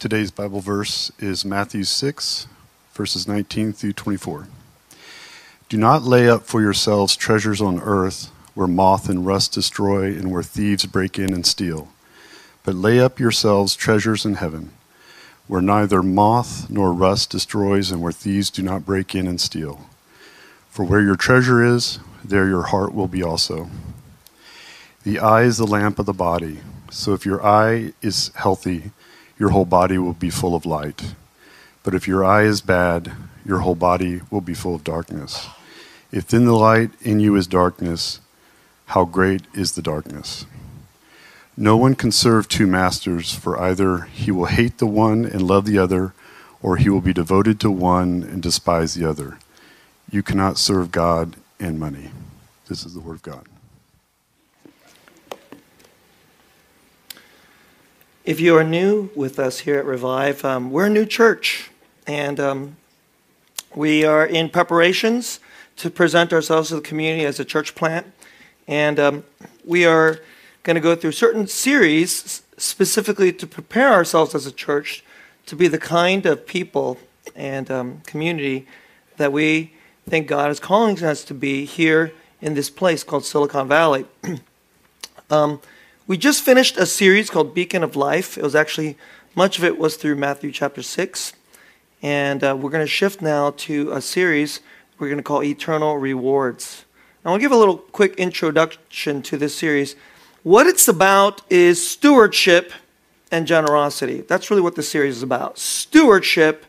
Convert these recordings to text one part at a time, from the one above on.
Today's Bible verse is Matthew 6, verses 19 through 24. Do not lay up for yourselves treasures on earth where moth and rust destroy and where thieves break in and steal, but lay up yourselves treasures in heaven where neither moth nor rust destroys and where thieves do not break in and steal. For where your treasure is, there your heart will be also. The eye is the lamp of the body, so if your eye is healthy, your whole body will be full of light. But if your eye is bad, your whole body will be full of darkness. If then the light in you is darkness, how great is the darkness? No one can serve two masters, for either he will hate the one and love the other, or he will be devoted to one and despise the other. You cannot serve God and money. This is the word of God. If you are new with us here at Revive, um, we're a new church, and um, we are in preparations to present ourselves to the community as a church plant. And um, we are going to go through certain series specifically to prepare ourselves as a church to be the kind of people and um, community that we think God is calling us to be here in this place called Silicon Valley. we just finished a series called Beacon of Life. It was actually, much of it was through Matthew chapter 6. And uh, we're going to shift now to a series we're going to call Eternal Rewards. I want to give a little quick introduction to this series. What it's about is stewardship and generosity. That's really what the series is about stewardship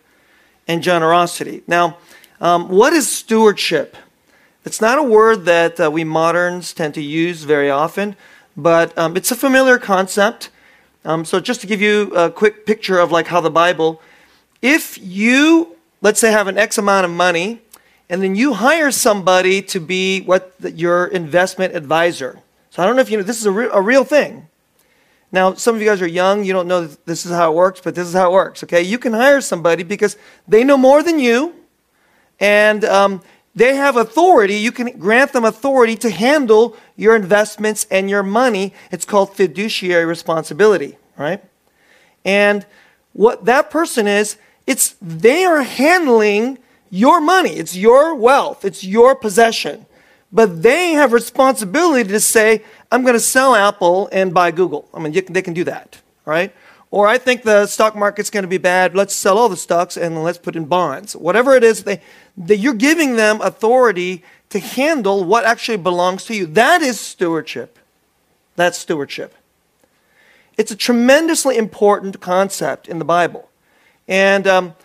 and generosity. Now, um, what is stewardship? It's not a word that uh, we moderns tend to use very often, but um, it's a familiar concept. Um, so, just to give you a quick picture of like how the Bible, if you, let's say, have an X amount of money and then you hire somebody to be what the, your investment advisor. So I don't know if you know this is a, re- a real thing. Now, some of you guys are young, you don't know this is how it works, but this is how it works, okay? You can hire somebody because they know more than you, and um, they have authority. You can grant them authority to handle your investments and your money. It's called fiduciary responsibility, right? And what that person is, it's they are handling your money, it's your wealth, it's your possession. But they have responsibility to say, I'm going to sell Apple and buy Google. I mean, can, they can do that, right? Or I think the stock market's going to be bad. Let's sell all the stocks and let's put in bonds. Whatever it is, they, they, you're giving them authority to handle what actually belongs to you. That is stewardship. That's stewardship. It's a tremendously important concept in the Bible. And um,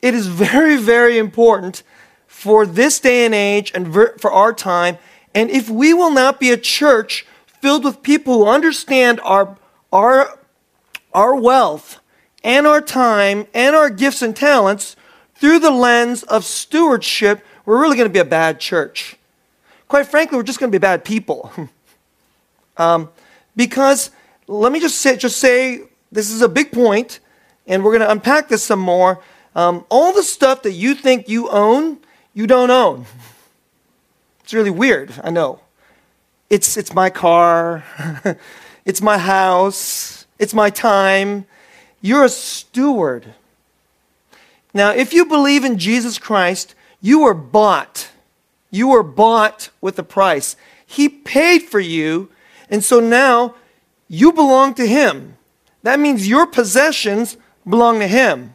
it is very, very important for this day and age and for our time. And if we will not be a church filled with people who understand our, our, our wealth and our time and our gifts and talents through the lens of stewardship, we're really going to be a bad church. Quite frankly, we're just going to be bad people. um, because let me just say, just say this is a big point, and we're going to unpack this some more. Um, all the stuff that you think you own, you don't own. It's really weird, I know. It's, it's my car, it's my house, it's my time. You're a steward. Now, if you believe in Jesus Christ, you were bought. You were bought with a price. He paid for you, and so now you belong to Him. That means your possessions belong to Him.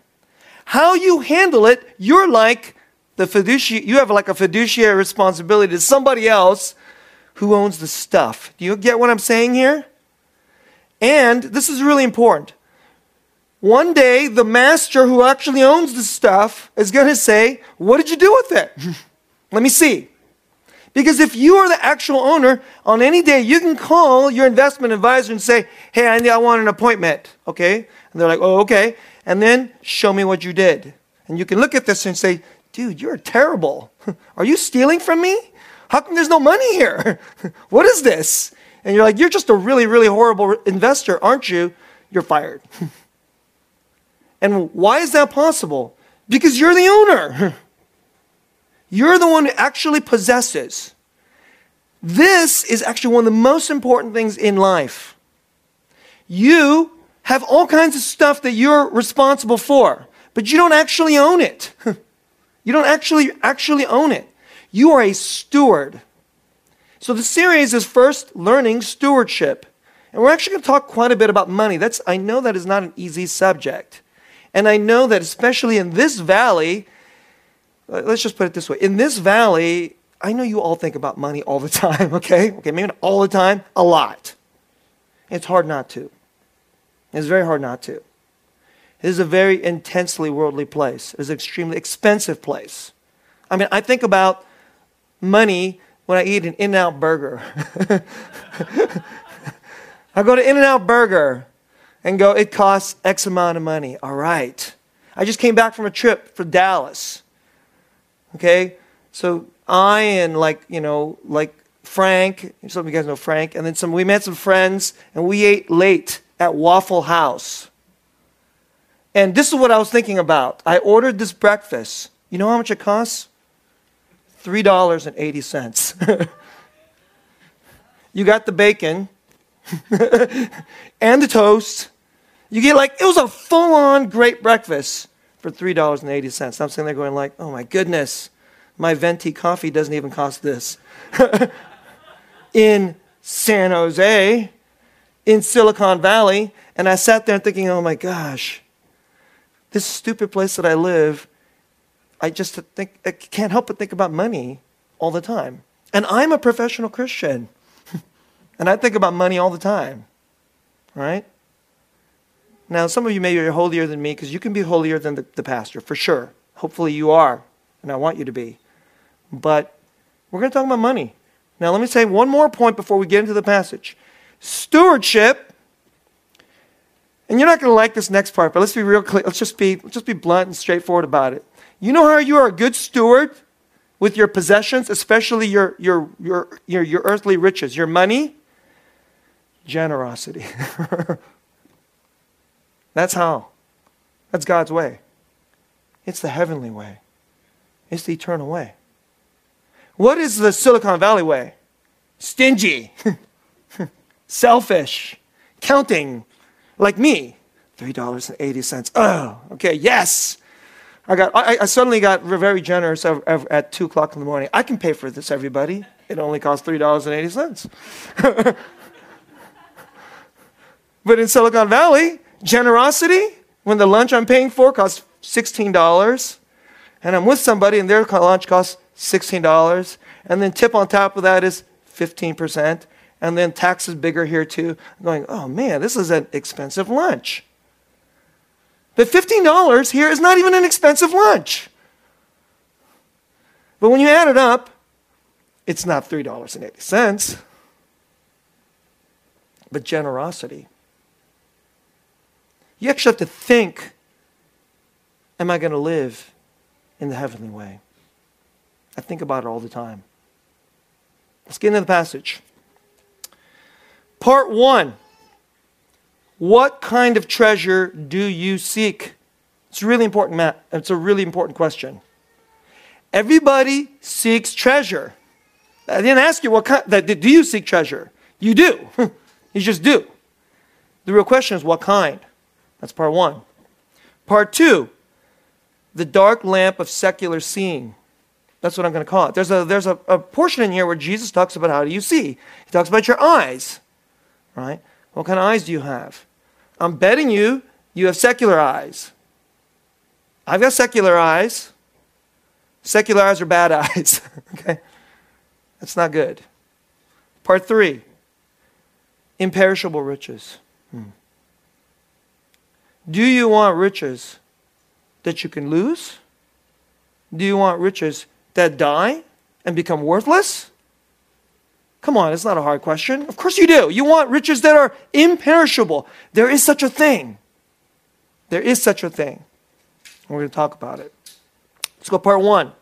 How you handle it, you're like the fiduciary, you have like a fiduciary responsibility to somebody else who owns the stuff. Do you get what I'm saying here? And this is really important. One day, the master who actually owns the stuff is going to say, What did you do with it? Let me see. Because if you are the actual owner, on any day you can call your investment advisor and say, Hey, I, I want an appointment. Okay? And they're like, Oh, okay and then show me what you did. And you can look at this and say, dude, you're terrible. Are you stealing from me? How come there's no money here? what is this? And you're like, you're just a really, really horrible investor, aren't you? You're fired. and why is that possible? Because you're the owner. You're the one who actually possesses. This is actually one of the most important things in life. You have all kinds of stuff that you're responsible for, but you don't actually own it. you don't actually actually own it. You are a steward. So the series is first learning stewardship. And we're actually going to talk quite a bit about money. That's I know that is not an easy subject. And I know that especially in this valley, let's just put it this way. In this valley, I know you all think about money all the time, okay? Okay, maybe not all the time, a lot. It's hard not to. It's very hard not to. It is a very intensely worldly place. It is an extremely expensive place. I mean, I think about money when I eat an In N Out burger. I go to In N Out Burger and go, it costs X amount of money. All right. I just came back from a trip for Dallas. Okay? So I and like, you know, like Frank, some of you guys know Frank, and then some we met some friends and we ate late at Waffle House. And this is what I was thinking about. I ordered this breakfast. You know how much it costs? $3.80. you got the bacon and the toast. You get like, it was a full on great breakfast for $3.80. I'm sitting there going like, oh my goodness, my venti coffee doesn't even cost this. in San Jose, in Silicon Valley, and I sat there thinking, oh my gosh, this stupid place that I live, I just think I can't help but think about money all the time. And I'm a professional Christian. and I think about money all the time. Right? Now, some of you maybe are holier than me because you can be holier than the, the pastor, for sure. Hopefully you are, and I want you to be. But we're going to talk about money. Now, let me say one more point before we get into the passage. Stewardship, and you're not going to like this next part, but let's be real clear. Let's just be, let's just be blunt and straightforward about it. You know how you are a good steward with your possessions, especially your, your, your, your, your earthly riches, your money? Generosity. That's how. That's God's way. It's the heavenly way, it's the eternal way. What is the Silicon Valley way? Stingy. selfish, counting, like me. $3.80. Oh, okay, yes. I, got, I, I suddenly got very generous at 2 o'clock in the morning. I can pay for this, everybody. It only costs $3.80. but in Silicon Valley, generosity, when the lunch I'm paying for costs $16, and I'm with somebody and their lunch costs $16, and then tip on top of that is 15%, and then taxes bigger here too. I'm going, oh man, this is an expensive lunch. But $15 here is not even an expensive lunch. But when you add it up, it's not $3.80. But generosity. You actually have to think Am I going to live in the heavenly way? I think about it all the time. Let's get into the passage. Part one What kind of treasure do you seek? It's really important, Matt. It's a really important question. Everybody seeks treasure. I didn't ask you what kind, do you seek treasure? You do. you just do. The real question is what kind? That's part one. Part two, the dark lamp of secular seeing. That's what I'm going to call it. There's a, there's a, a portion in here where Jesus talks about how do you see. He talks about your eyes right? What kind of eyes do you have? I'm betting you, you have secular eyes. I've got secular eyes. Secular eyes are bad eyes. okay? That's not good. Part three imperishable riches. Hmm. Do you want riches that you can lose? Do you want riches that die and become worthless? Come on, it's not a hard question. Of course you do. You want riches that are imperishable. There is such a thing. There is such a thing. We're going to talk about it. Let's go part one.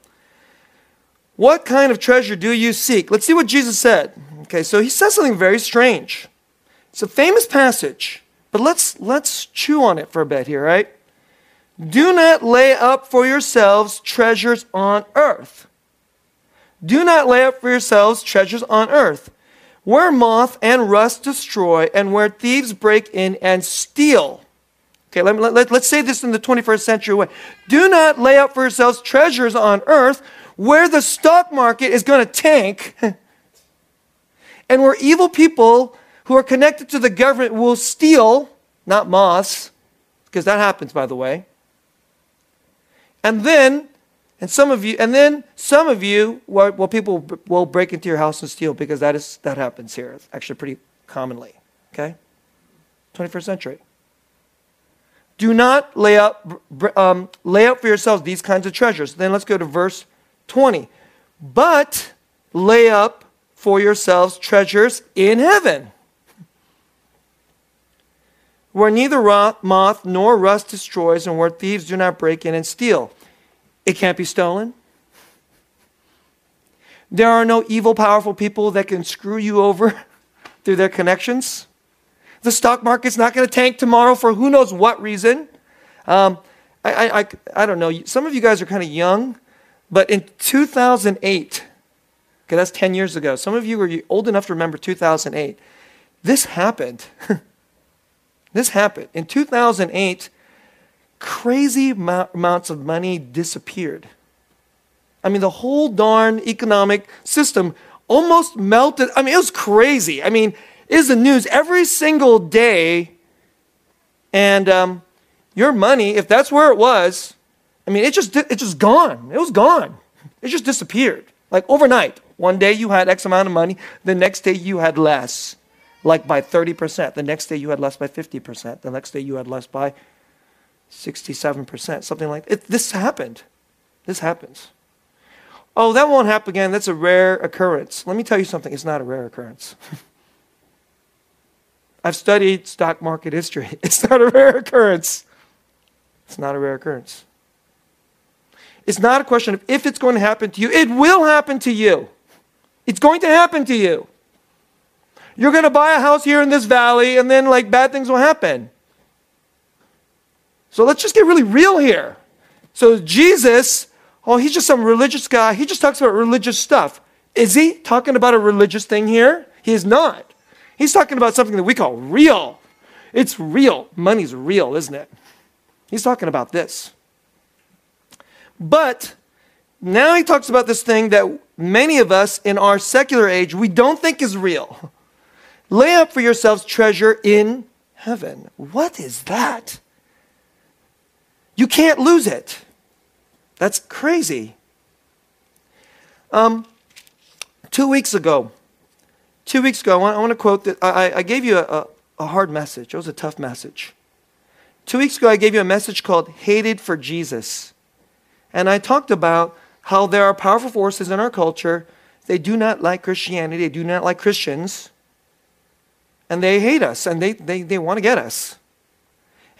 What kind of treasure do you seek? Let's see what Jesus said. Okay, so he says something very strange. It's a famous passage, but let's let's chew on it for a bit here, right? Do not lay up for yourselves treasures on earth do not lay up for yourselves treasures on earth, where moth and rust destroy, and where thieves break in and steal. Okay, let, let, let, let's say this in the 21st century way. Do not lay up for yourselves treasures on earth where the stock market is going to tank and where evil people who are connected to the government will steal, not moths, because that happens, by the way. And then, and some of you, and then some of you, well, well, people will break into your house and steal because that is that happens here. It's actually pretty commonly. Okay, 21st century. Do not lay up, um, lay up for yourselves these kinds of treasures. Then let's go to verse 20. But lay up for yourselves treasures in heaven, where neither moth nor rust destroys, and where thieves do not break in and steal. It can't be stolen. There are no evil, powerful people that can screw you over through their connections. The stock market's not going to tank tomorrow for who knows what reason. Um, I, I, I, don't know. Some of you guys are kind of young, but in 2008, okay, that's 10 years ago. Some of you are old enough to remember 2008. This happened. this happened. In 2008, crazy amounts of money disappeared. I mean, the whole darn economic system almost melted. I mean, it was crazy. I mean, is the news every single day. And um, your money, if that's where it was, I mean, it just it just gone. It was gone. It just disappeared. Like overnight. One day you had X amount of money, the next day you had less, like by 30%. The next day you had less by 50%. The next day you had less by 67%, something like that. this happened. This happens. Oh, that won't happen again. That's a rare occurrence. Let me tell you something. It's not a rare occurrence. I've studied stock market history. It's not a rare occurrence. It's not a rare occurrence. It's not a question of if it's going to happen to you. It will happen to you. It's going to happen to you. You're going to buy a house here in this valley, and then, like, bad things will happen. So let's just get really real here. So, Jesus, oh, he's just some religious guy. He just talks about religious stuff. Is he talking about a religious thing here? He is not. He's talking about something that we call real. It's real. Money's real, isn't it? He's talking about this. But now he talks about this thing that many of us in our secular age we don't think is real. Lay up for yourselves treasure in heaven. What is that? You can't lose it. That's crazy. Um, two weeks ago, Two weeks ago, I want, to quote that I, I gave you a, a, a hard message. It was a tough message. Two weeks ago, I gave you a message called Hated for Jesus. And I talked about how there are powerful forces in our culture. They do not like Christianity, they do not like Christians, and they hate us, and they, they, they want to get us.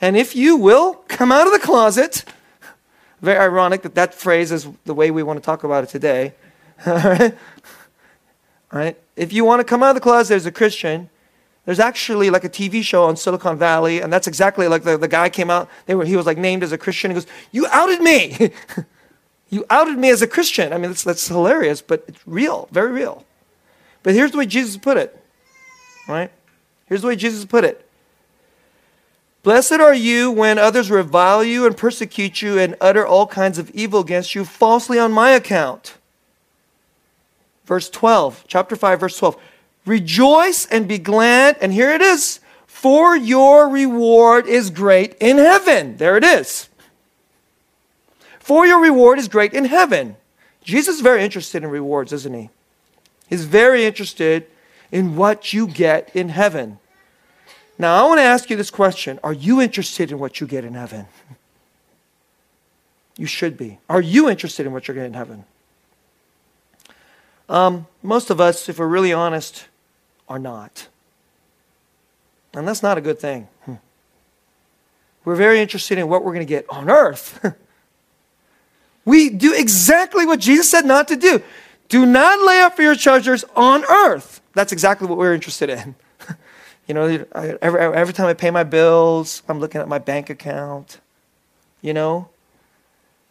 And if you will come out of the closet, very ironic that that phrase is the way we want to talk about it today. All right? All right? If you want to come out of the closet as a Christian, there's actually like a TV show on Silicon Valley, and that's exactly like the, the guy came out, they were, he was like named as a Christian. He goes, You outed me! you outed me as a Christian. I mean, that's, that's hilarious, but it's real, very real. But here's the way Jesus put it, right? Here's the way Jesus put it Blessed are you when others revile you and persecute you and utter all kinds of evil against you falsely on my account verse 12, chapter 5, verse 12. Rejoice and be glad, and here it is, for your reward is great in heaven. There it is. For your reward is great in heaven. Jesus is very interested in rewards, isn't he? He's very interested in what you get in heaven. Now, I want to ask you this question Are you interested in what you get in heaven? You should be. Are you interested in what you're getting in heaven? Um, most of us, if we're really honest, are not. And that's not a good thing. Hmm. We're very interested in what we're going to get on earth. we do exactly what Jesus said not to do. Do not lay up for your treasures on earth. That's exactly what we're interested in. You know, I, every, every time I pay my bills, I'm looking at my bank account. You know,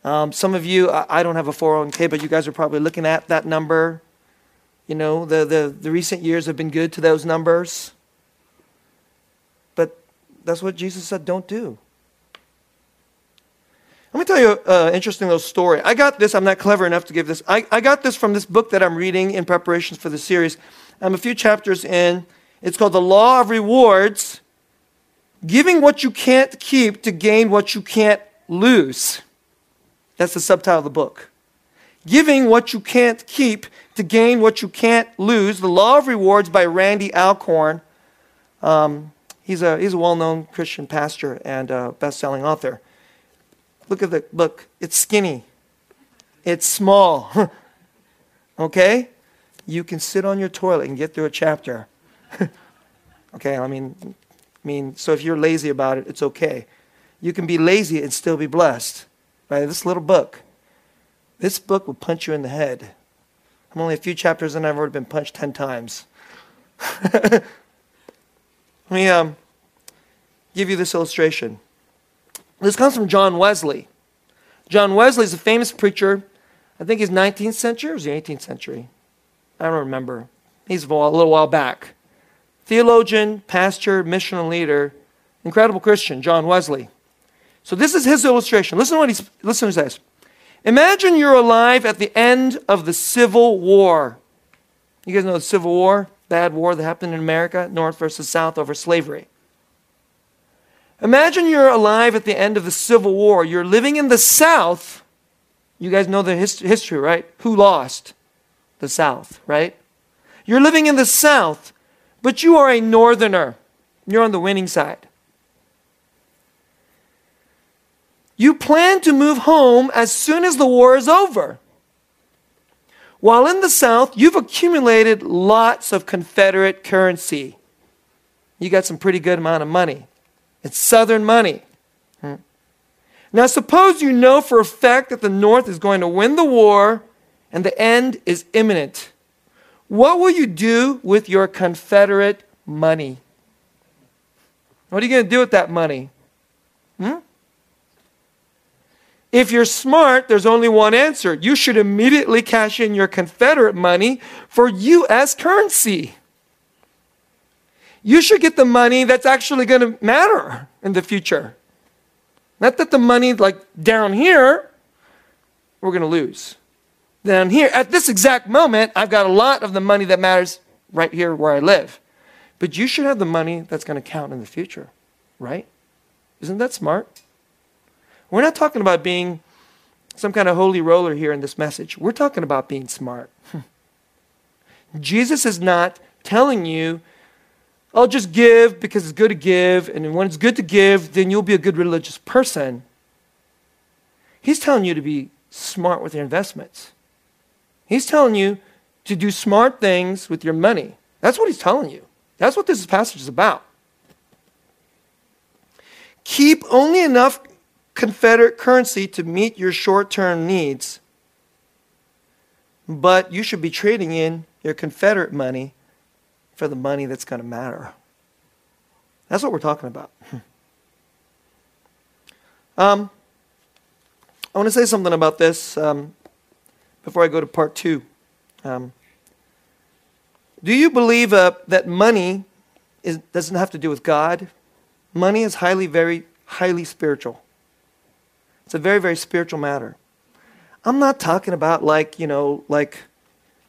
um, some of you, I, I don't have a 401k, but you guys are probably looking at that number You know, the, the, the recent years have been good to those numbers. But that's what Jesus said don't do. Let me tell you an uh, interesting little story. I got this, I'm not clever enough to give this. I, I got this from this book that I'm reading in preparations for the series. I'm a few chapters in. It's called The Law of Rewards Giving What You Can't Keep to Gain What You Can't Lose. That's the subtitle of the book. Giving What You Can't Keep to Gain What You Can't Lose The Law of Rewards by Randy Alcorn. Um, he's a, he's a well known Christian pastor and best selling author. Look at the look. It's skinny. It's small. okay? You can sit on your toilet and get through a chapter. okay, I mean I mean, so if you're lazy about it, it's okay. You can be lazy and still be blessed by this little book. This book will punch you in the head. I'm only a few chapters and I've already been punched 10 times. Let me um, give you this illustration. This comes from John Wesley. John Wesley is a famous preacher. I think he's 19th century or is he 18th century? I don't remember. He's a little while back. Theologian, pastor, missional leader, incredible Christian, John Wesley. So this is his illustration. Listen to what he's, listen to this. Imagine you're alive at the end of the Civil War. You guys know the Civil War, bad war that happened in America, North versus South over slavery. Imagine you're alive at the end of the Civil War. You're living in the South. You guys know the hist- history, right? Who lost? The South, right? You're living in the South, but you are a Northerner. You're on the winning side. You plan to move home as soon as the war is over. While in the South, you've accumulated lots of Confederate currency. You got some pretty good amount of money. It's Southern money. Hmm. Now, suppose you know for a fact that the North is going to win the war and the end is imminent. What will you do with your Confederate money? What are you going to do with that money? Hmm? If you're smart, there's only one answer. You should immediately cash in your Confederate money for U.S. currency you should get the money that's actually going to matter in the future. Not that the money, like down here, we're going to lose. Down here, at this exact moment, I've got a lot of the money that matters right here where I live. But you should have the money that's going to count in the future, right? Isn't that smart? We're not talking about being some kind of holy roller here in this message. We're talking about being smart. Jesus is not telling you I'll just give because it's good to give, and when it's good to give, then you'll be a good religious person. He's telling you to be smart with your investments. He's telling you to do smart things with your money. That's what he's telling you. That's what this passage is about. Keep only enough Confederate currency to meet your short term needs, but you should be trading in your Confederate money for the money that's going to matter. That's what we're talking about. um, I want to say something about this um, before I go to part two. Um, do you believe uh, that money is, doesn't have to do with God? Money is highly, very, highly spiritual. It's a very, very spiritual matter. I'm not talking about like, you know, like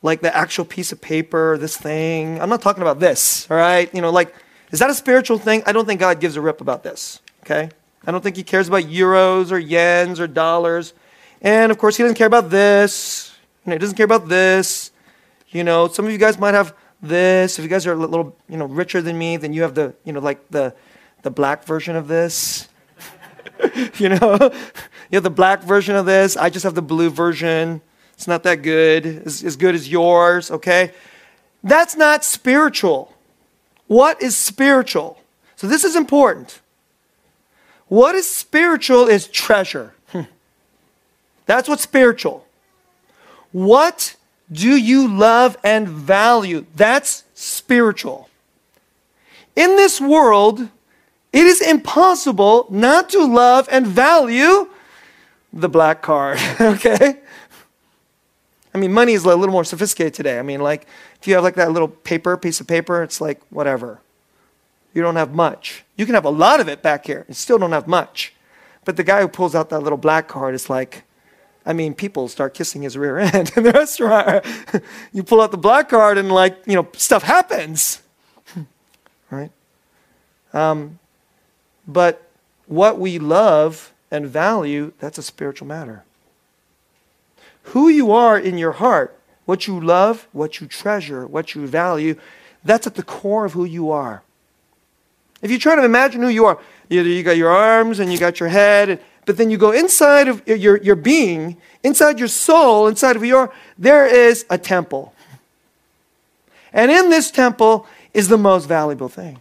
like the actual piece of paper, this thing. I'm not talking about this, all right? You know, like, is that a spiritual thing? I don't think God gives a rip about this, okay? I don't think He cares about euros or yens or dollars. And of course, He doesn't care about this. He doesn't care about this. You know, some of you guys might have this. If you guys are a little, you know, richer than me, then you have the, you know, like the, the black version of this. you know, you have the black version of this. I just have the blue version. It's not that good, as, as good as yours, okay? That's not spiritual. What is spiritual? So this is important. What is spiritual is treasure. That's what's spiritual. What do you love and value? That's spiritual. In this world, it is impossible not to love and value the black card, okay? I mean, money is a little more sophisticated today. I mean, like, if you have like that little paper, piece of paper, it's like whatever. You don't have much. You can have a lot of it back here and still don't have much. But the guy who pulls out that little black card is like, I mean, people start kissing his rear end in the restaurant. you pull out the black card and, like, you know, stuff happens. right? Um, but what we love and value, that's a spiritual matter. Who you are in your heart, what you love, what you treasure, what you value, that's at the core of who you are. If you try to imagine who you are, you, you got your arms and you got your head, but then you go inside of your, your being, inside your soul, inside of your, there is a temple. And in this temple is the most valuable thing.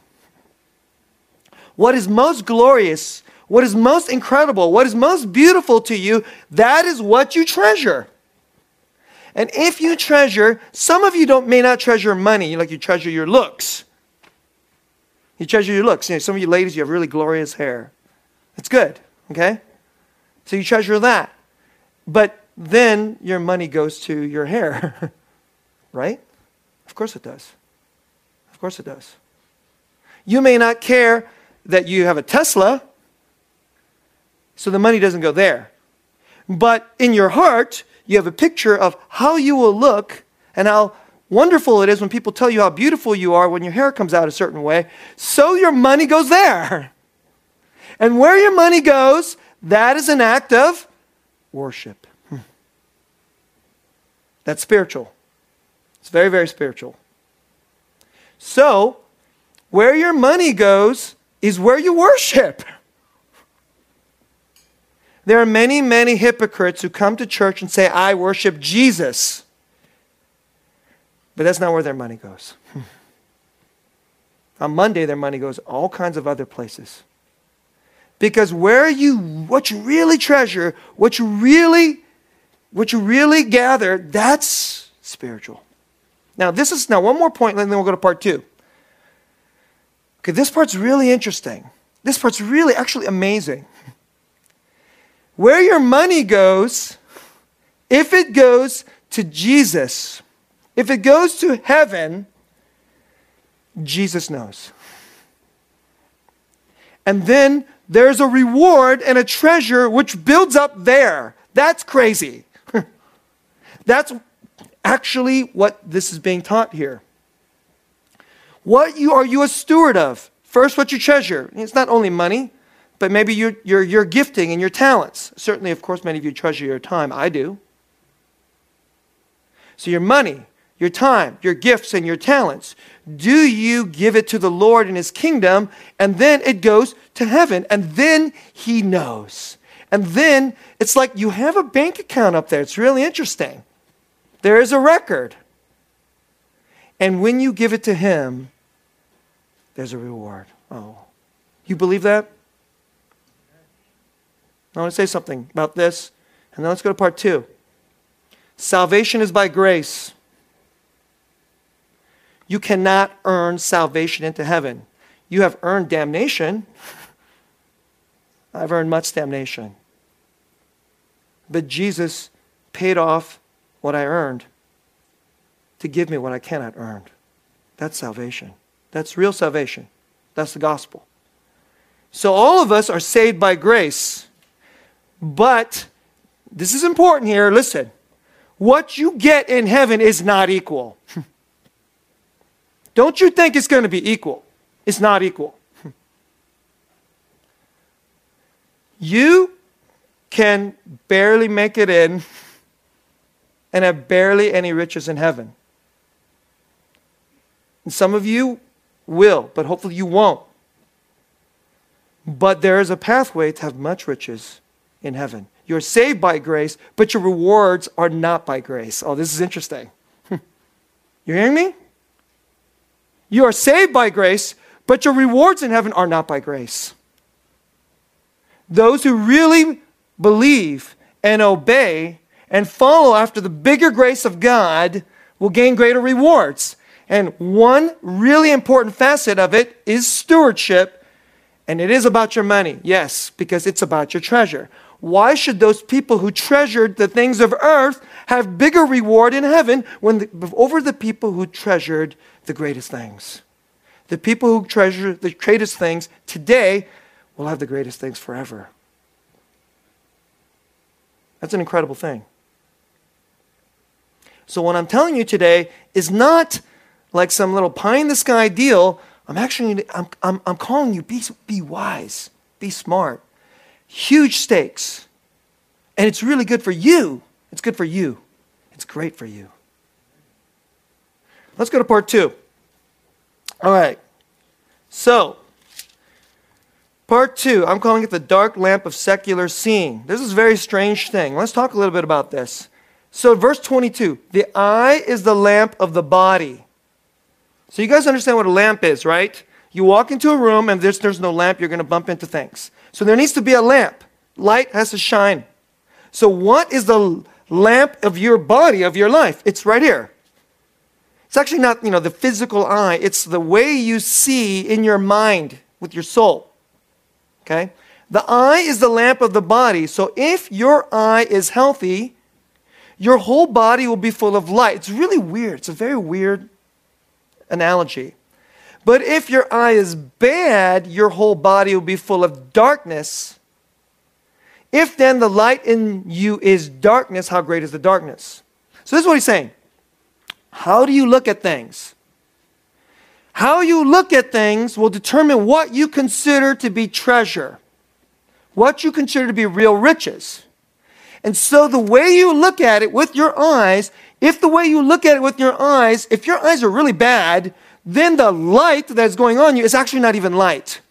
What is most glorious, what is most incredible, what is most beautiful to you, that is what you treasure. And if you treasure, some of you don't may not treasure money, like you treasure your looks. You treasure your looks. You know, some of you ladies, you have really glorious hair. It's good, okay? So you treasure that. But then your money goes to your hair, right? Of course it does. Of course it does. You may not care that you have a Tesla, so the money doesn't go there. But in your heart, you have a picture of how you will look and how wonderful it is when people tell you how beautiful you are when your hair comes out a certain way. So your money goes there. And where your money goes, that is an act of worship. Hmm. That's spiritual. It's very, very spiritual. So, where your money goes is where you worship. There are many, many hypocrites who come to church and say, I worship Jesus. But that's not where their money goes. On Monday, their money goes all kinds of other places. Because where you, what you really treasure, what you really, what you really gather, that's spiritual. Now, this is now one more point, and then we'll go to part two. Okay, this part's really interesting. This part's really actually amazing. Where your money goes, if it goes to Jesus, if it goes to heaven, Jesus knows. And then there's a reward and a treasure which builds up there. That's crazy. That's actually what this is being taught here. What you are you a steward of? First, what you treasure. It's not only money, but maybe your, your, your gifting and your talents. Certainly, of course, many of you treasure your time. I do. So, your money, your time, your gifts, and your talents. Do you give it to the Lord in His kingdom? And then it goes to heaven. And then He knows. And then it's like you have a bank account up there. It's really interesting. There is a record. And when you give it to Him, there's a reward. Oh. You believe that? I want to say something about this, and then let's go to part two. Salvation is by grace. You cannot earn salvation into heaven. You have earned damnation. I've earned much damnation. But Jesus paid off what I earned to give me what I cannot earn. That's salvation. That's real salvation. That's the gospel. So all of us are saved by grace. But this is important here. Listen. What you get in heaven is not equal. Don't you think it's going to be equal? It's not equal. You can barely make it in and have barely any riches in heaven. And some of you will, but hopefully you won't. But there is a pathway to have much riches in heaven. You're saved by grace, but your rewards are not by grace. Oh, this is interesting. you hearing me? You are saved by grace, but your rewards in heaven are not by grace. Those who really believe and obey and follow after the bigger grace of God will gain greater rewards. And one really important facet of it is stewardship, and it is about your money, yes, because it's about your treasure. Why should those people who treasured the things of earth have bigger reward in heaven when the, over the people who treasured the greatest things? The people who treasure the greatest things today will have the greatest things forever. That's an incredible thing. So, what I'm telling you today is not like some little pie in the sky deal. I'm actually, I'm, I'm, I'm calling you be, be wise, be smart. Huge stakes. And it's really good for you. It's good for you. It's great for you. Let's go to part two. All right. So, part two, I'm calling it the dark lamp of secular seeing. This is a very strange thing. Let's talk a little bit about this. So, verse 22 the eye is the lamp of the body. So, you guys understand what a lamp is, right? You walk into a room and there's, there's no lamp, you're going to bump into things. So, there needs to be a lamp. Light has to shine. So, what is the lamp of your body, of your life? It's right here. It's actually not, you know, the physical eye, it's the way you see in your mind with your soul. Okay? The eye is the lamp of the body. So if your eye is healthy, your whole body will be full of light. It's really weird. It's a very weird analogy. But if your eye is bad, your whole body will be full of darkness. If then the light in you is darkness, how great is the darkness? So this is what he's saying. How do you look at things? How you look at things will determine what you consider to be treasure, what you consider to be real riches. And so the way you look at it with your eyes, if the way you look at it with your eyes, if your eyes are really bad, then the light that's going on you is actually not even light.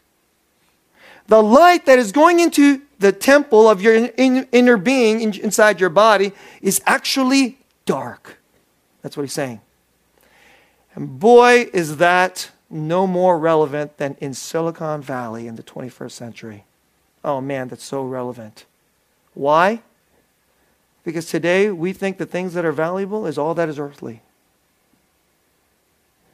The light that is going into the temple of your inner being inside your body is actually dark. That's what he's saying. And boy, is that no more relevant than in Silicon Valley in the 21st century. Oh man, that's so relevant. Why? Because today we think the things that are valuable is all that is earthly.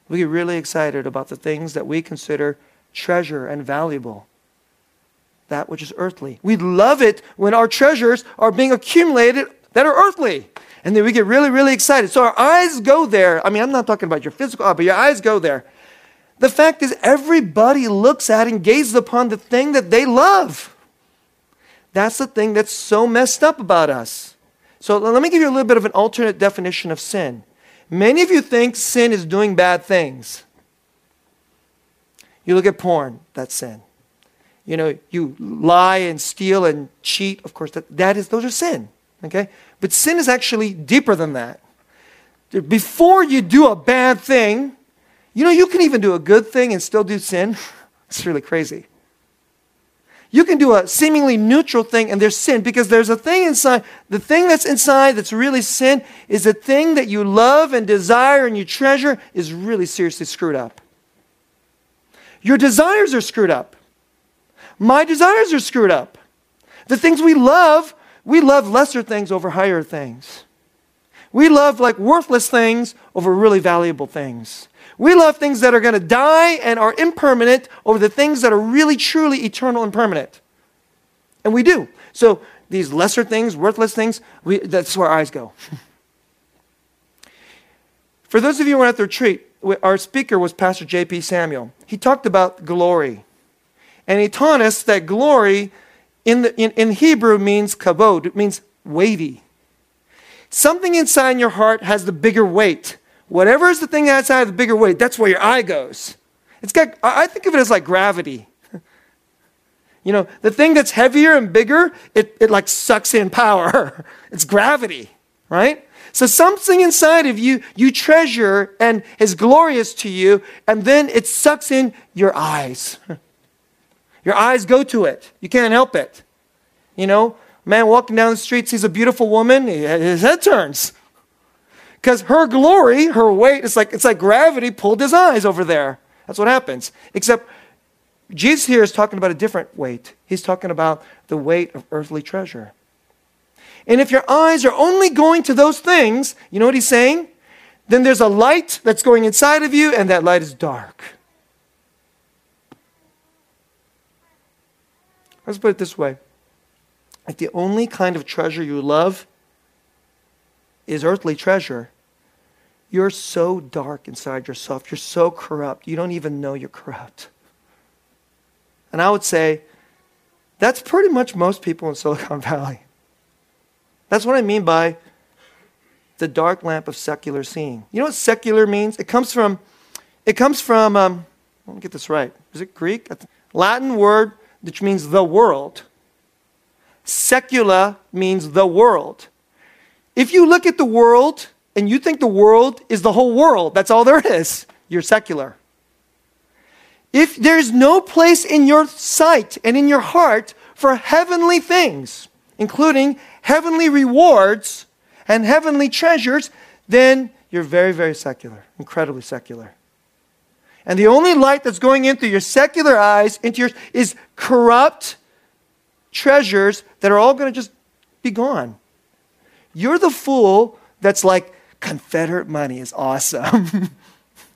We get really excited about the things that we consider treasure and valuable. That which is earthly. We love it when our treasures are being accumulated that are earthly. And then we get really, really excited. So our eyes go there. I mean, I'm not talking about your physical eye, but your eyes go there. The fact is, everybody looks at and gazes upon the thing that they love. That's the thing that's so messed up about us. So let me give you a little bit of an alternate definition of sin. Many of you think sin is doing bad things. You look at porn, that's sin. You know, you lie and steal and cheat, of course, that, that is, those are sin. Okay? But sin is actually deeper than that. Before you do a bad thing, you know, you can even do a good thing and still do sin. it's really crazy. You can do a seemingly neutral thing and there's sin because there's a thing inside. The thing that's inside that's really sin is the thing that you love and desire and you treasure is really seriously screwed up. Your desires are screwed up. My desires are screwed up. The things we love, we love lesser things over higher things. We love like worthless things over really valuable things. We love things that are going to die and are impermanent over the things that are really, truly eternal and permanent. And we do. So these lesser things, worthless things, we, that's where our eyes go. For those of you who were at the retreat, our speaker was Pastor J.P. Samuel. He talked about glory. And he taught us that glory in, the, in, in Hebrew means kabod, it means weighty. Something inside your heart has the bigger weight. Whatever is the thing outside of the bigger weight, that's where your eye goes. It's got, I think of it as like gravity. you know, the thing that's heavier and bigger, it, it like sucks in power. it's gravity, right? So something inside of you, you treasure and is glorious to you, and then it sucks in your eyes. your eyes go to it. You can't help it. You know, man walking down the street sees a beautiful woman, his head turns. Because her glory, her weight, it's like, it's like gravity pulled his eyes over there. That's what happens. Except Jesus here is talking about a different weight. He's talking about the weight of earthly treasure. And if your eyes are only going to those things, you know what he's saying? Then there's a light that's going inside of you, and that light is dark. Let's put it this way if the only kind of treasure you love is earthly treasure, you're so dark inside yourself. You're so corrupt. You don't even know you're corrupt. And I would say that's pretty much most people in Silicon Valley. That's what I mean by the dark lamp of secular seeing. You know what secular means? It comes from, it comes from, um, let me get this right. Is it Greek? Latin word which means the world. Secula means the world. If you look at the world and you think the world is the whole world, that's all there is, you're secular. If there's no place in your sight and in your heart for heavenly things, including heavenly rewards and heavenly treasures, then you're very, very secular, incredibly secular. And the only light that's going in through your secular eyes into yours is corrupt treasures that are all going to just be gone. You're the fool that's like, Confederate money is awesome.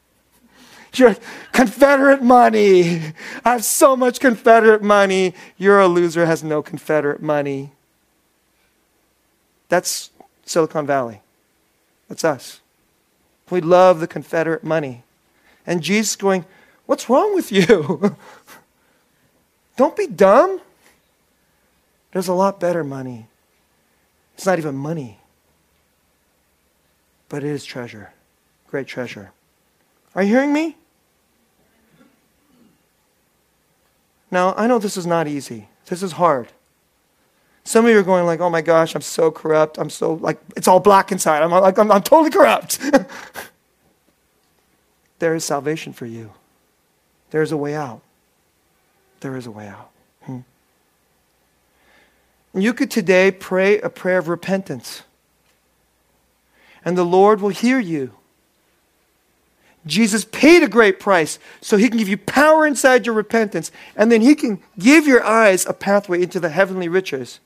You're Confederate money. I have so much Confederate money. You're a loser, has no Confederate money. That's Silicon Valley. That's us. We love the Confederate money. And Jesus going, What's wrong with you? Don't be dumb. There's a lot better money. It's not even money, but it is treasure. Great treasure. Are you hearing me? Now, I know this is not easy. This is hard. Some of you are going like, "Oh my gosh, I'm so corrupt. I'm so like it's all black inside. I'm like I'm, I'm totally corrupt." there is salvation for you. There is a way out. There is a way out. Hmm. You could today pray a prayer of repentance. And the Lord will hear you. Jesus paid a great price so he can give you power inside your repentance, and then he can give your eyes a pathway into the heavenly riches.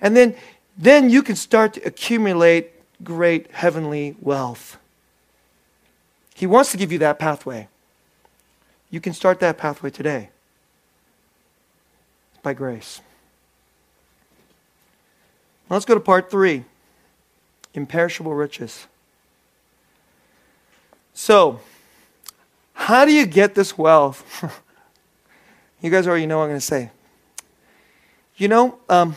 And then, then you can start to accumulate great heavenly wealth. He wants to give you that pathway. You can start that pathway today by grace. let's go to part three imperishable riches. So, how do you get this wealth? you guys already know what I'm going to say. You know, um,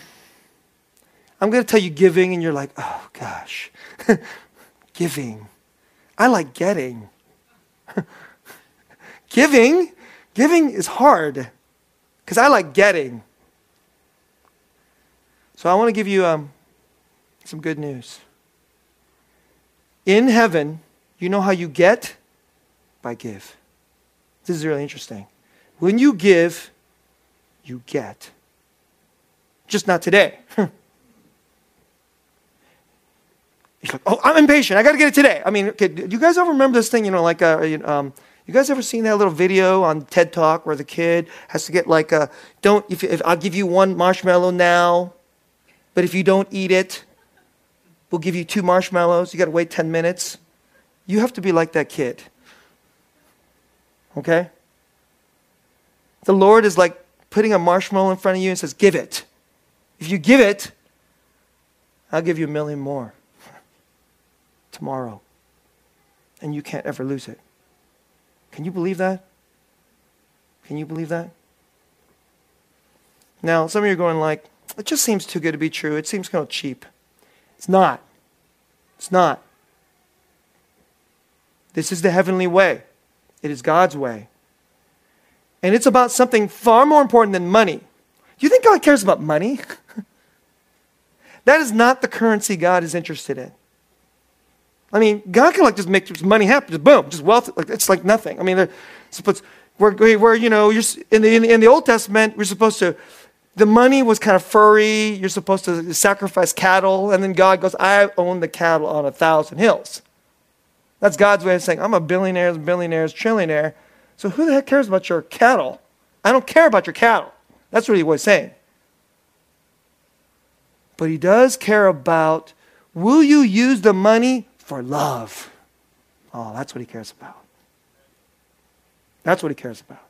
I'm going to tell you giving, and you're like, oh gosh, giving. I like getting. giving, giving is hard because I like getting. So I want to give you um, some good news. In heaven, you know how you get? By give. This is really interesting. When you give, you get. Just not today. He's like, oh, I'm impatient. I got to get it today. I mean, okay, do you guys ever remember this thing? You know, like, uh, um, you guys ever seen that little video on TED Talk where the kid has to get like a don't if, if I'll give you one marshmallow now, but if you don't eat it, we'll give you two marshmallows. You got to wait 10 minutes. You have to be like that kid. Okay? The Lord is like putting a marshmallow in front of you and says, "Give it. If you give it, I'll give you a million more." tomorrow. And you can't ever lose it. Can you believe that? Can you believe that? Now, some of you are going like, it just seems too good to be true. It seems kind of cheap. It's not. It's not. This is the heavenly way. It is God's way. And it's about something far more important than money. You think God cares about money? that is not the currency God is interested in. I mean, God can like just make money happen, just boom, just wealth. Like it's like nothing. I mean, where, where you know, in the in the Old Testament, we're supposed to. The money was kind of furry. You're supposed to sacrifice cattle, and then God goes, "I own the cattle on a thousand hills." That's God's way of saying, "I'm a billionaire, billionaire's trillionaire." So who the heck cares about your cattle? I don't care about your cattle. That's what he was saying. But he does care about will you use the money for love. Oh, that's what he cares about. That's what he cares about.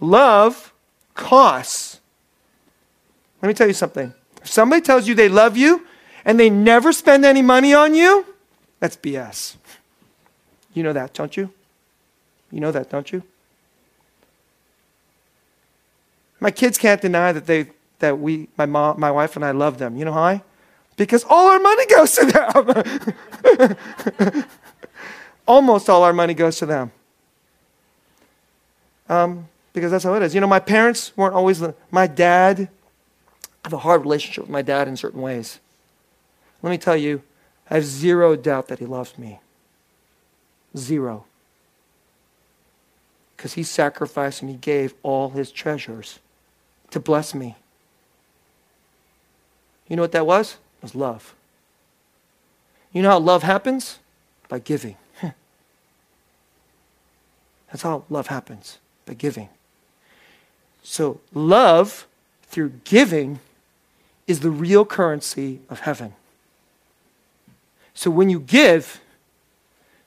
Love costs. Let me tell you something. If somebody tells you they love you and they never spend any money on you, that's BS. You know that, don't you? You know that, don't you? My kids can't deny that they that we my mom my wife and I love them. You know why? Because all our money goes to them. Almost all our money goes to them. Um, because that's how it is. You know, my parents weren't always my dad. I have a hard relationship with my dad in certain ways. Let me tell you, I have zero doubt that he loves me. Zero. Because he sacrificed and he gave all his treasures to bless me. You know what that was? It was love. You know how love happens? By giving. That's how love happens, by giving. So, love through giving is the real currency of heaven. So, when you give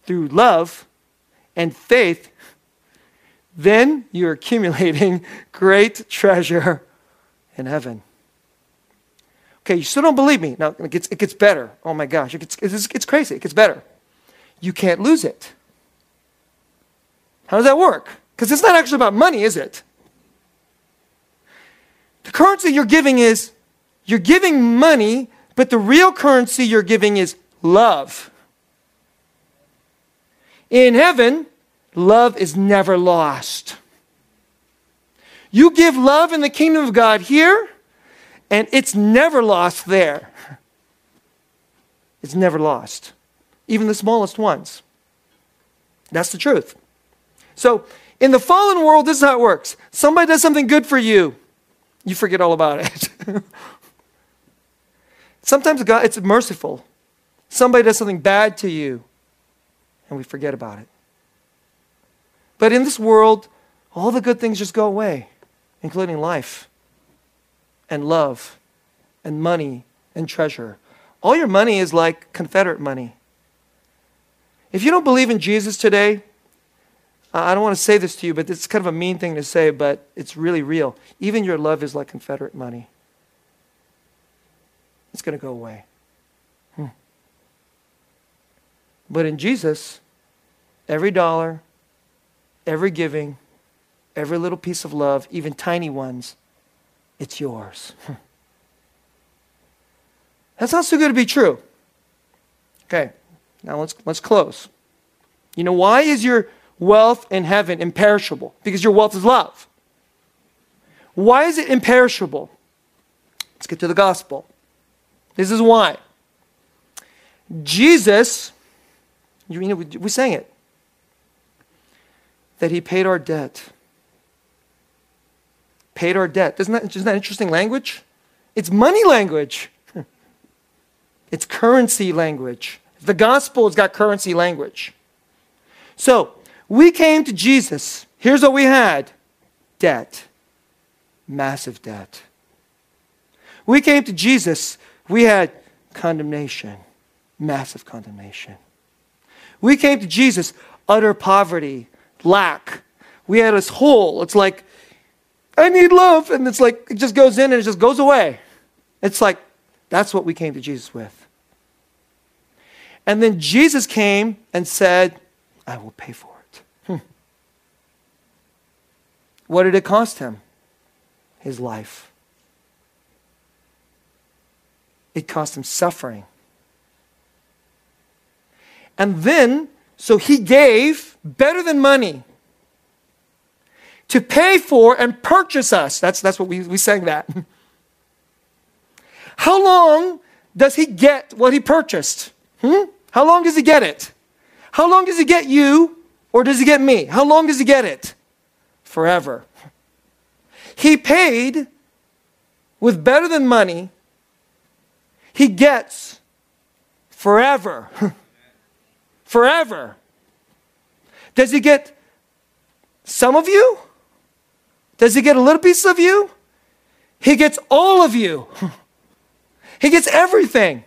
through love and faith, then you're accumulating great treasure in heaven. Okay, you still don't believe me. Now, it gets, it gets better. Oh my gosh, it gets, it's, it's crazy. It gets better. You can't lose it. How does that work? Because it's not actually about money, is it? The currency you're giving is you're giving money, but the real currency you're giving is love. In heaven, love is never lost. You give love in the kingdom of God here, and it's never lost there. It's never lost, even the smallest ones. That's the truth. So, in the fallen world, this is how it works somebody does something good for you, you forget all about it. Sometimes God, it's merciful. Somebody does something bad to you, and we forget about it. But in this world, all the good things just go away, including life and love and money and treasure. All your money is like Confederate money. If you don't believe in Jesus today, I don't want to say this to you, but it's kind of a mean thing to say, but it's really real. Even your love is like Confederate money. It's going to go away. Hmm. But in Jesus, every dollar, every giving, every little piece of love, even tiny ones, it's yours. Hmm. That's so good to be true. Okay, now let's, let's close. You know, why is your wealth in heaven imperishable? Because your wealth is love. Why is it imperishable? Let's get to the gospel. This is why. Jesus, you know, we, sang it, that he paid our debt. Paid our debt. Isn't that, isn't that interesting language? It's money language. it's currency language. The gospel has got currency language. So, we came to Jesus. Here's what we had debt, massive debt. We came to Jesus. We had condemnation, massive condemnation. We came to Jesus, utter poverty, lack. We had this hole. It's like, I need love. And it's like, it just goes in and it just goes away. It's like, that's what we came to Jesus with. And then Jesus came and said, I will pay for it. Hmm. What did it cost him? His life. It cost him suffering. And then, so he gave better than money to pay for and purchase us. That's, that's what we, we sang that. How long does he get what he purchased? Hmm? How long does he get it? How long does he get you or does he get me? How long does he get it? Forever. He paid with better than money he gets forever. forever. Does he get some of you? Does he get a little piece of you? He gets all of you. he gets everything.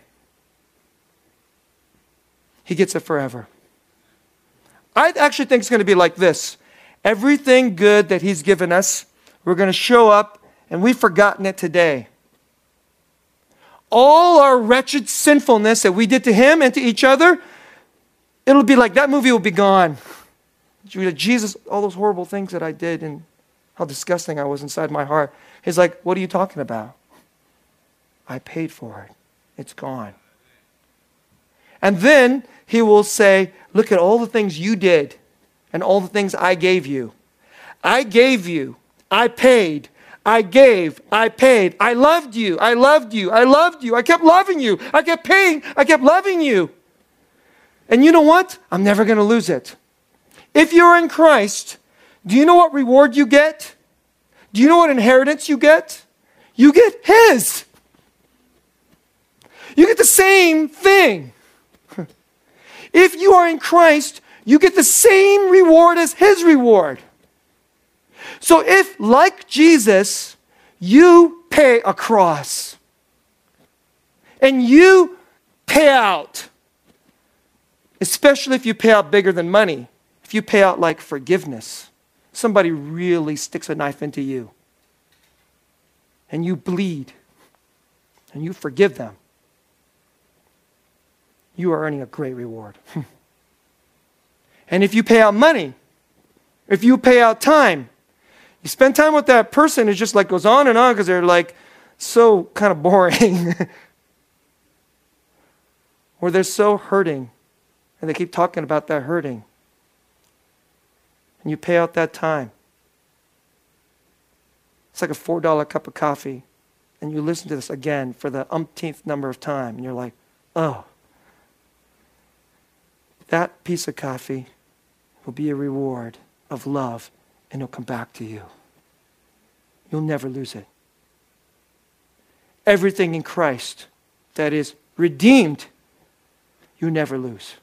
He gets it forever. I actually think it's going to be like this everything good that he's given us, we're going to show up and we've forgotten it today. All our wretched sinfulness that we did to him and to each other, it'll be like that movie will be gone. Jesus, all those horrible things that I did and how disgusting I was inside my heart. He's like, What are you talking about? I paid for it. It's gone. And then he will say, Look at all the things you did and all the things I gave you. I gave you. I paid. I gave. I paid. I loved you. I loved you. I loved you. I kept loving you. I kept paying. I kept loving you. And you know what? I'm never going to lose it. If you're in Christ, do you know what reward you get? Do you know what inheritance you get? You get His. You get the same thing. If you are in Christ, you get the same reward as His reward. So if, like Jesus, you pay a cross and you pay out, especially if you pay out bigger than money, if you pay out like forgiveness, somebody really sticks a knife into you and you bleed and you forgive them, you are earning a great reward. and if you pay out money, if you pay out time, you spend time with that person, it just like goes on and on because they're like so kind of boring. or they're so hurting and they keep talking about that hurting. And you pay out that time. It's like a $4 cup of coffee. And you listen to this again for the umpteenth number of time. And you're like, oh, that piece of coffee will be a reward of love and it'll come back to you. You'll never lose it. Everything in Christ that is redeemed, you never lose.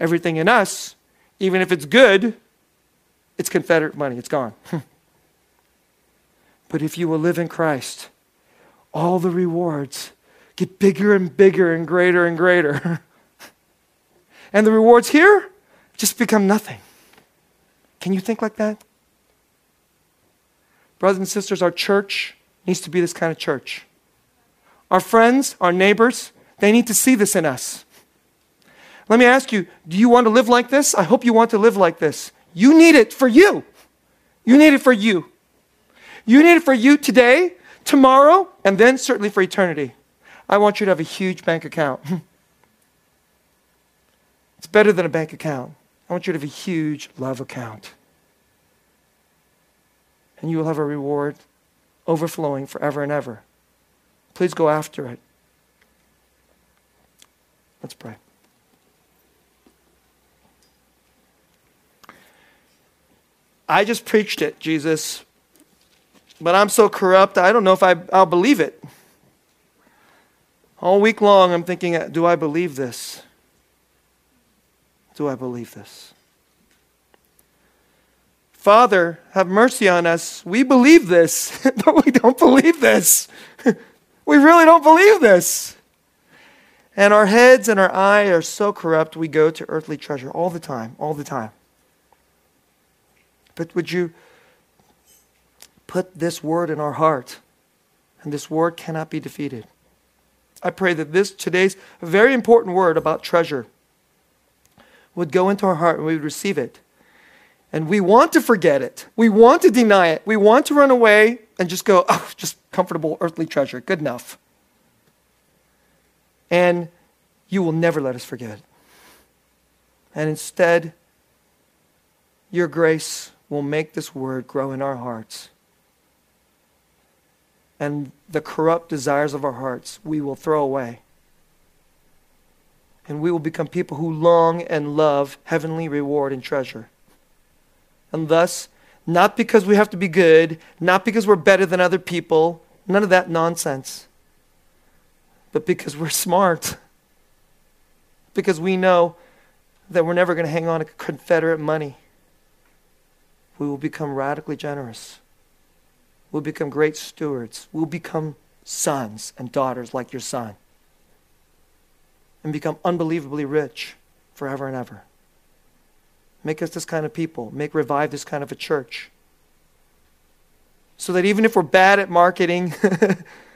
Everything in us, even if it's good, it's Confederate money, it's gone. but if you will live in Christ, all the rewards get bigger and bigger and greater and greater. and the rewards here just become nothing. Can you think like that? Brothers and sisters, our church needs to be this kind of church. Our friends, our neighbors, they need to see this in us. Let me ask you do you want to live like this? I hope you want to live like this. You need it for you. You need it for you. You need it for you today, tomorrow, and then certainly for eternity. I want you to have a huge bank account. it's better than a bank account. I want you to have a huge love account. And you will have a reward overflowing forever and ever. Please go after it. Let's pray. I just preached it, Jesus. But I'm so corrupt, I don't know if I, I'll believe it. All week long, I'm thinking, do I believe this? Do I believe this? Father, have mercy on us. We believe this, but we don't believe this. we really don't believe this. And our heads and our eye are so corrupt, we go to earthly treasure all the time, all the time. But would you put this word in our heart? And this word cannot be defeated. I pray that this today's very important word about treasure would go into our heart and we would receive it. And we want to forget it. We want to deny it. We want to run away and just go, oh, just comfortable earthly treasure. Good enough. And you will never let us forget. And instead, your grace will make this word grow in our hearts. And the corrupt desires of our hearts we will throw away. And we will become people who long and love heavenly reward and treasure. And thus, not because we have to be good, not because we're better than other people, none of that nonsense, but because we're smart. Because we know that we're never going to hang on to Confederate money we will become radically generous. We'll become great stewards. We'll become sons and daughters like your son. And become unbelievably rich forever and ever. Make us this kind of people. Make revive this kind of a church. So that even if we're bad at marketing,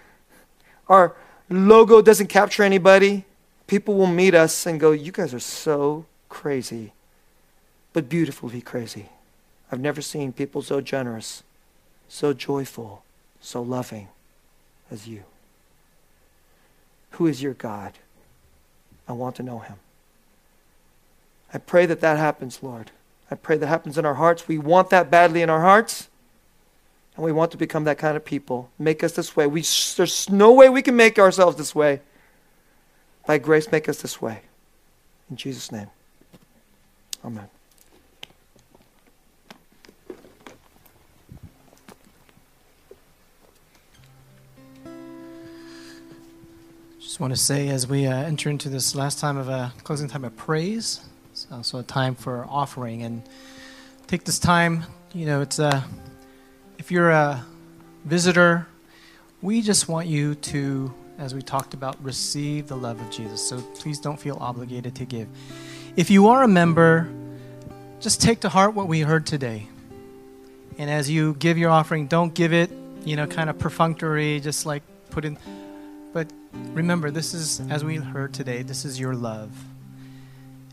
our logo doesn't capture anybody, people will meet us and go, You guys are so crazy, but beautifully crazy. I've never seen people so generous, so joyful, so loving as you. Who is your God? I want to know him. I pray that that happens, Lord. I pray that happens in our hearts. We want that badly in our hearts. And we want to become that kind of people. Make us this way. We, there's no way we can make ourselves this way. By grace, make us this way. In Jesus' name. Amen. Just want to say, as we uh, enter into this last time of a closing time of praise, it's also a time for offering, and take this time. You know, it's a if you're a visitor, we just want you to, as we talked about, receive the love of Jesus. So please don't feel obligated to give. If you are a member, just take to heart what we heard today. And as you give your offering, don't give it, you know, kind of perfunctory, just like put in. But remember, this is, as we heard today, this is your love.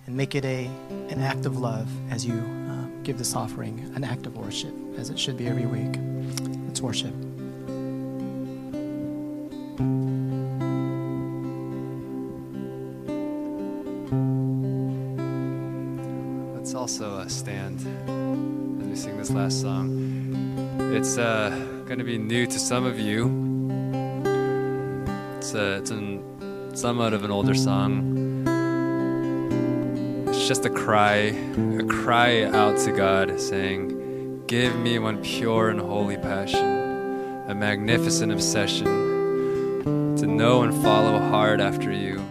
And make it a, an act of love as you uh, give this offering, an act of worship, as it should be every week. Let's worship. Let's also uh, stand as we sing this last song. It's uh, going to be new to some of you. It's, uh, it's an, somewhat of an older song. Just a cry, a cry out to God saying, Give me one pure and holy passion, a magnificent obsession to know and follow hard after you